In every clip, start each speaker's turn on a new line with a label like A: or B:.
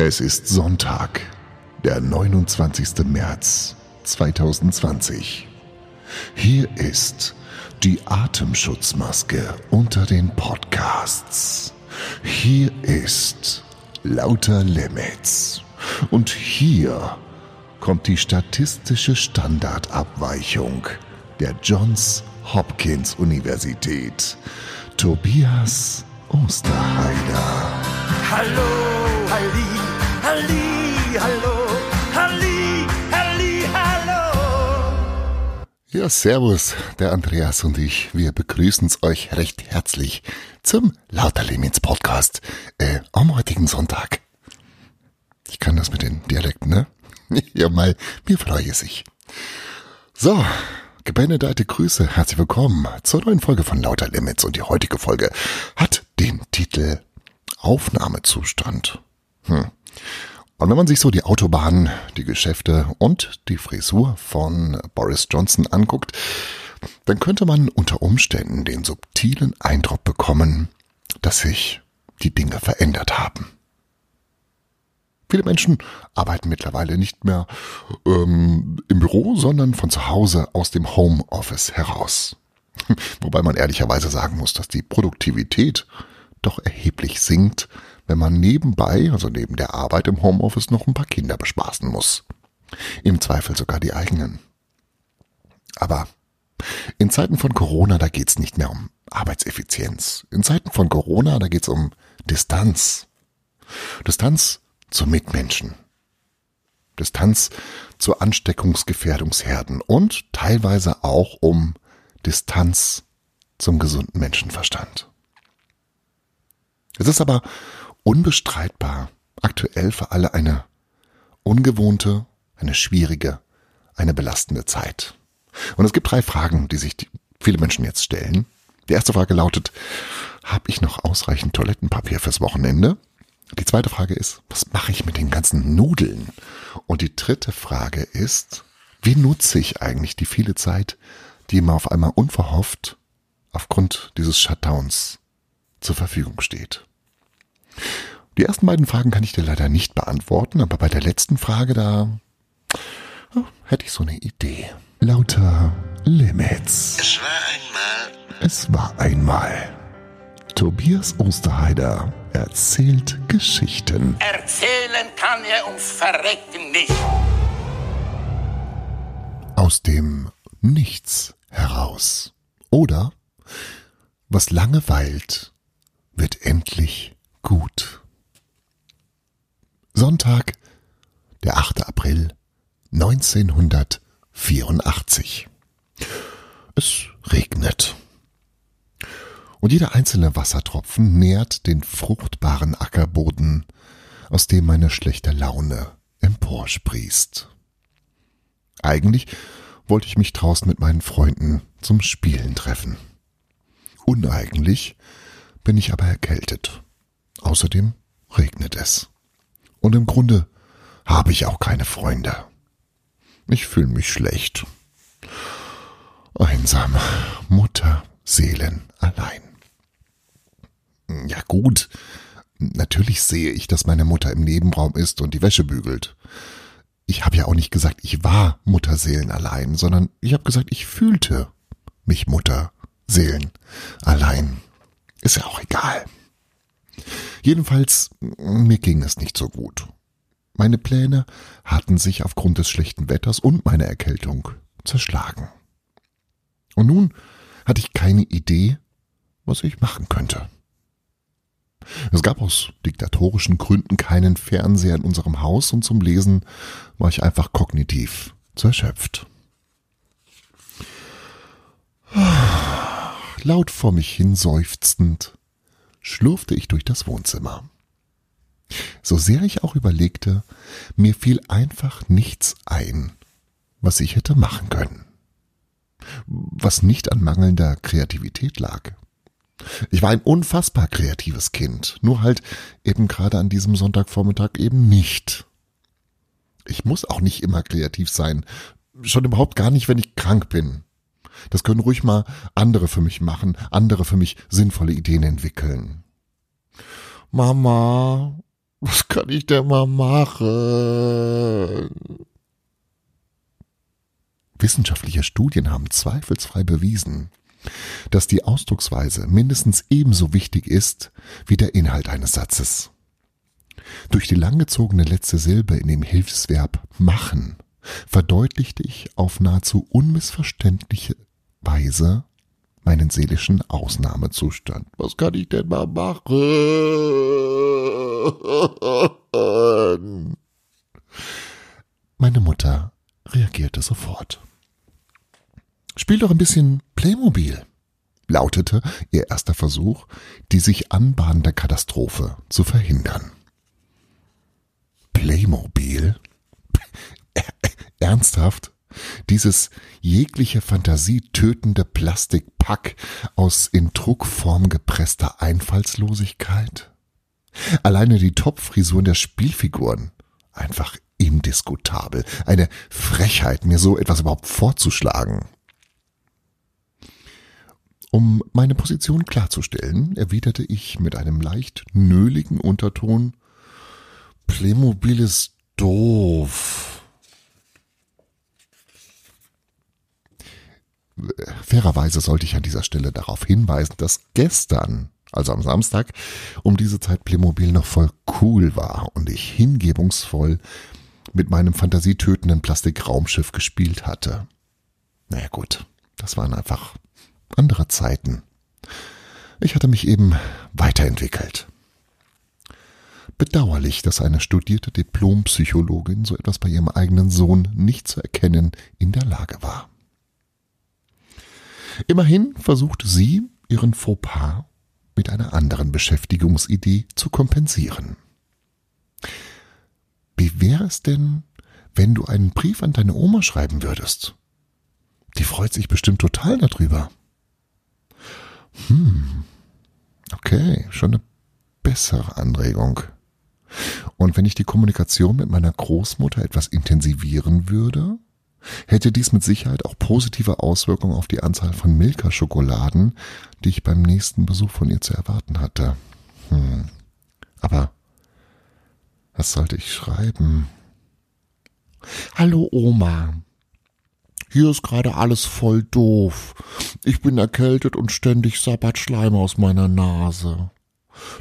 A: Es ist Sonntag, der 29. März 2020. Hier ist die Atemschutzmaske unter den Podcasts. Hier ist Lauter Limits. Und hier kommt die statistische Standardabweichung der Johns Hopkins Universität. Tobias Osterheider.
B: Hallo, Halli, Halli, hallo, Halli, Halli, hallo.
A: Ja, servus, der Andreas und ich, wir begrüßen's euch recht herzlich zum Lauter Limits Podcast äh, am heutigen Sonntag. Ich kann das mit den Dialekten, ne? ja, mal, mir freue sich. So, gebenedete Grüße, herzlich willkommen zur neuen Folge von Lauter Limits und die heutige Folge hat den Titel Aufnahmezustand. Hm. Und wenn man sich so die Autobahn, die Geschäfte und die Frisur von Boris Johnson anguckt, dann könnte man unter Umständen den subtilen Eindruck bekommen, dass sich die Dinge verändert haben. Viele Menschen arbeiten mittlerweile nicht mehr ähm, im Büro, sondern von zu Hause aus dem Homeoffice heraus. Wobei man ehrlicherweise sagen muss, dass die Produktivität doch erheblich sinkt, wenn man nebenbei, also neben der Arbeit im Homeoffice, noch ein paar Kinder bespaßen muss. Im Zweifel sogar die eigenen. Aber in Zeiten von Corona, da geht's nicht mehr um Arbeitseffizienz. In Zeiten von Corona, da geht's um Distanz. Distanz zu Mitmenschen. Distanz zu Ansteckungsgefährdungsherden und teilweise auch um Distanz zum gesunden Menschenverstand. Es ist aber unbestreitbar aktuell für alle eine ungewohnte, eine schwierige, eine belastende Zeit. Und es gibt drei Fragen, die sich viele Menschen jetzt stellen. Die erste Frage lautet, habe ich noch ausreichend Toilettenpapier fürs Wochenende? Die zweite Frage ist, was mache ich mit den ganzen Nudeln? Und die dritte Frage ist, wie nutze ich eigentlich die viele Zeit, die mir auf einmal unverhofft aufgrund dieses Shutdowns zur Verfügung steht? Die ersten beiden Fragen kann ich dir leider nicht beantworten, aber bei der letzten Frage da oh, hätte ich so eine Idee. Lauter Limits.
B: Es war einmal
A: Es war einmal. Tobias Osterheider erzählt Geschichten.
B: Erzählen kann er ums Verrecken nicht.
A: aus dem Nichts heraus. Oder was lange weilt, wird endlich gut. Sonntag, der 8. April 1984. Es regnet. Und jeder einzelne Wassertropfen nährt den fruchtbaren Ackerboden, aus dem meine schlechte Laune emporsprießt. Eigentlich wollte ich mich draußen mit meinen Freunden zum Spielen treffen. Uneigentlich bin ich aber erkältet. Außerdem regnet es. Und im Grunde habe ich auch keine Freunde. Ich fühle mich schlecht. Einsam, Mutter, Seelen allein. Ja gut, natürlich sehe ich, dass meine Mutter im Nebenraum ist und die Wäsche bügelt. Ich habe ja auch nicht gesagt, ich war Mutterseelen allein, sondern ich habe gesagt, ich fühlte mich Mutterseelen allein. Ist ja auch egal. Jedenfalls, mir ging es nicht so gut. Meine Pläne hatten sich aufgrund des schlechten Wetters und meiner Erkältung zerschlagen. Und nun hatte ich keine Idee, was ich machen könnte. Es gab aus diktatorischen Gründen keinen Fernseher in unserem Haus und zum Lesen war ich einfach kognitiv zu erschöpft. Laut vor mich hin seufzend schlurfte ich durch das Wohnzimmer. So sehr ich auch überlegte, mir fiel einfach nichts ein, was ich hätte machen können. Was nicht an mangelnder Kreativität lag. Ich war ein unfassbar kreatives Kind, nur halt eben gerade an diesem Sonntagvormittag eben nicht. Ich muss auch nicht immer kreativ sein, schon überhaupt gar nicht, wenn ich krank bin. Das können ruhig mal andere für mich machen, andere für mich sinnvolle Ideen entwickeln. Mama, Was kann ich denn mal machen? Wissenschaftliche Studien haben zweifelsfrei bewiesen, dass die Ausdrucksweise mindestens ebenso wichtig ist wie der Inhalt eines Satzes. Durch die langgezogene letzte Silbe in dem Hilfsverb machen verdeutlichte ich auf nahezu unmissverständliche Weise meinen seelischen Ausnahmezustand. Was kann ich denn mal machen? Meine Mutter reagierte sofort. Spiel doch ein bisschen Playmobil, lautete ihr erster Versuch, die sich anbahnende Katastrophe zu verhindern. Playmobil? Ernsthaft? Dieses jegliche Fantasie tötende Plastikpack aus in Druckform gepresster Einfallslosigkeit? Alleine die Topfrisuren der Spielfiguren. Einfach indiskutabel. Eine Frechheit, mir so etwas überhaupt vorzuschlagen. Um meine Position klarzustellen, erwiderte ich mit einem leicht nöligen Unterton Playmobil ist doof. Fairerweise sollte ich an dieser Stelle darauf hinweisen, dass gestern, also am Samstag, um diese Zeit Playmobil noch voll cool war und ich hingebungsvoll mit meinem fantasietötenden Plastikraumschiff gespielt hatte. Naja gut, das waren einfach andere Zeiten. Ich hatte mich eben weiterentwickelt. Bedauerlich, dass eine studierte Diplompsychologin so etwas bei ihrem eigenen Sohn nicht zu erkennen in der Lage war. Immerhin versucht sie, ihren Fauxpas mit einer anderen Beschäftigungsidee zu kompensieren. Wie wäre es denn, wenn du einen Brief an deine Oma schreiben würdest? Die freut sich bestimmt total darüber. Hm, okay, schon eine bessere Anregung. Und wenn ich die Kommunikation mit meiner Großmutter etwas intensivieren würde, hätte dies mit Sicherheit auch positive Auswirkungen auf die Anzahl von Milka-Schokoladen, die ich beim nächsten Besuch von ihr zu erwarten hatte. Hm. Aber was sollte ich schreiben? Hallo Oma. Hier ist gerade alles voll doof. Ich bin erkältet und ständig sabbert Schleim aus meiner Nase.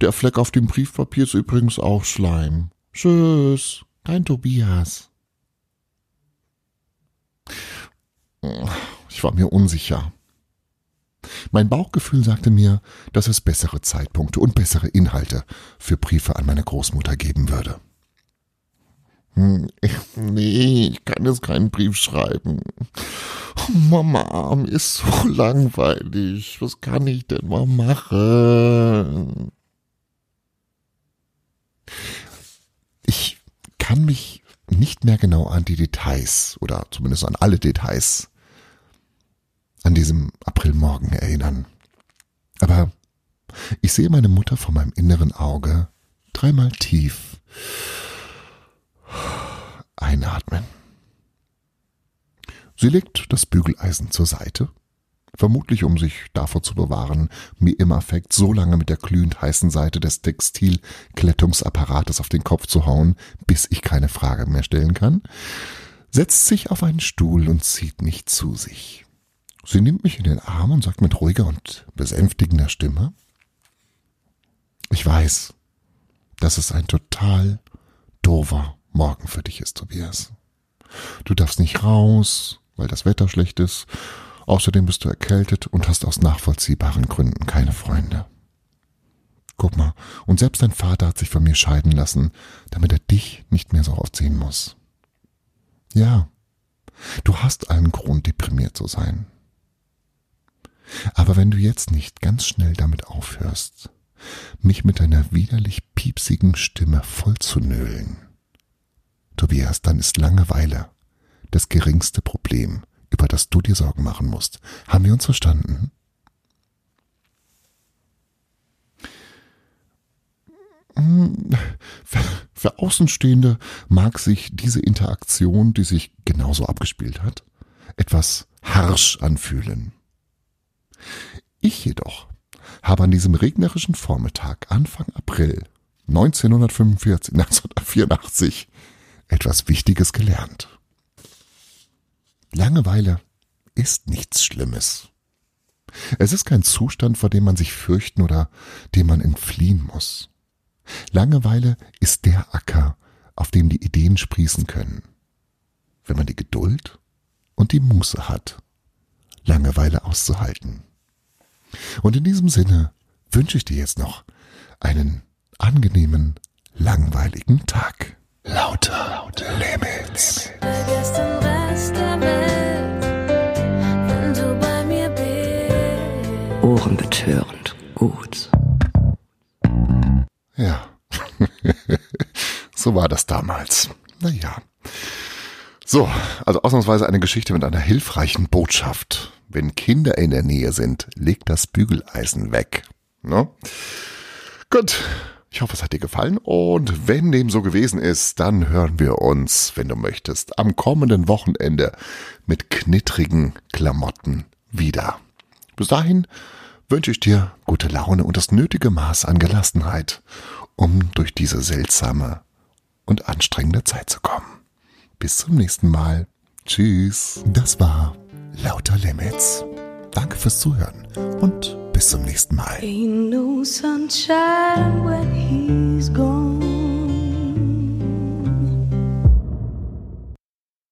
A: Der Fleck auf dem Briefpapier ist übrigens auch Schleim. Tschüss, dein Tobias. Ich war mir unsicher. Mein Bauchgefühl sagte mir, dass es bessere Zeitpunkte und bessere Inhalte für Briefe an meine Großmutter geben würde. Hm, nee, ich kann jetzt keinen Brief schreiben. Mama, mir ist so langweilig. Was kann ich denn mal machen? Ich kann mich nicht mehr genau an die Details oder zumindest an alle Details an diesem Aprilmorgen erinnern. Aber ich sehe meine Mutter vor meinem inneren Auge dreimal tief einatmen. Sie legt das Bügeleisen zur Seite, vermutlich um sich davor zu bewahren, mir im Affekt so lange mit der glühend heißen Seite des Textilklettungsapparates auf den Kopf zu hauen, bis ich keine Frage mehr stellen kann, setzt sich auf einen Stuhl und zieht mich zu sich. Sie nimmt mich in den Arm und sagt mit ruhiger und besänftigender Stimme, ich weiß, dass es ein total doofer Morgen für dich ist, Tobias. Du darfst nicht raus, weil das Wetter schlecht ist. Außerdem bist du erkältet und hast aus nachvollziehbaren Gründen keine Freunde. Guck mal, und selbst dein Vater hat sich von mir scheiden lassen, damit er dich nicht mehr so oft sehen muss. Ja, du hast allen Grund, deprimiert zu sein. Aber wenn du jetzt nicht ganz schnell damit aufhörst, mich mit deiner widerlich piepsigen Stimme vollzunölen, Tobias, dann ist Langeweile das geringste Problem, über das du dir Sorgen machen musst. Haben wir uns verstanden? Für, für Außenstehende mag sich diese Interaktion, die sich genauso abgespielt hat, etwas harsch anfühlen. Ich jedoch habe an diesem regnerischen Vormittag Anfang April 1945, 1984 etwas Wichtiges gelernt. Langeweile ist nichts Schlimmes. Es ist kein Zustand, vor dem man sich fürchten oder dem man entfliehen muss. Langeweile ist der Acker, auf dem die Ideen sprießen können. Wenn man die Geduld und die Muße hat, Langeweile auszuhalten. Und in diesem Sinne wünsche ich dir jetzt noch einen angenehmen, langweiligen Tag. Lauter, lauter Limits.
C: Vergiss bist.
D: Ohrenbetörend gut.
A: Ja. so war das damals. Naja. So, also ausnahmsweise eine Geschichte mit einer hilfreichen Botschaft. Wenn Kinder in der Nähe sind, legt das Bügeleisen weg. Ne? Gut. Ich hoffe, es hat dir gefallen und wenn dem so gewesen ist, dann hören wir uns, wenn du möchtest, am kommenden Wochenende mit knittrigen Klamotten wieder. Bis dahin wünsche ich dir gute Laune und das nötige Maß an Gelassenheit, um durch diese seltsame und anstrengende Zeit zu kommen. Bis zum nächsten Mal. Tschüss. Das war Lauter Limits. Danke fürs Zuhören und bis zum nächsten Mal.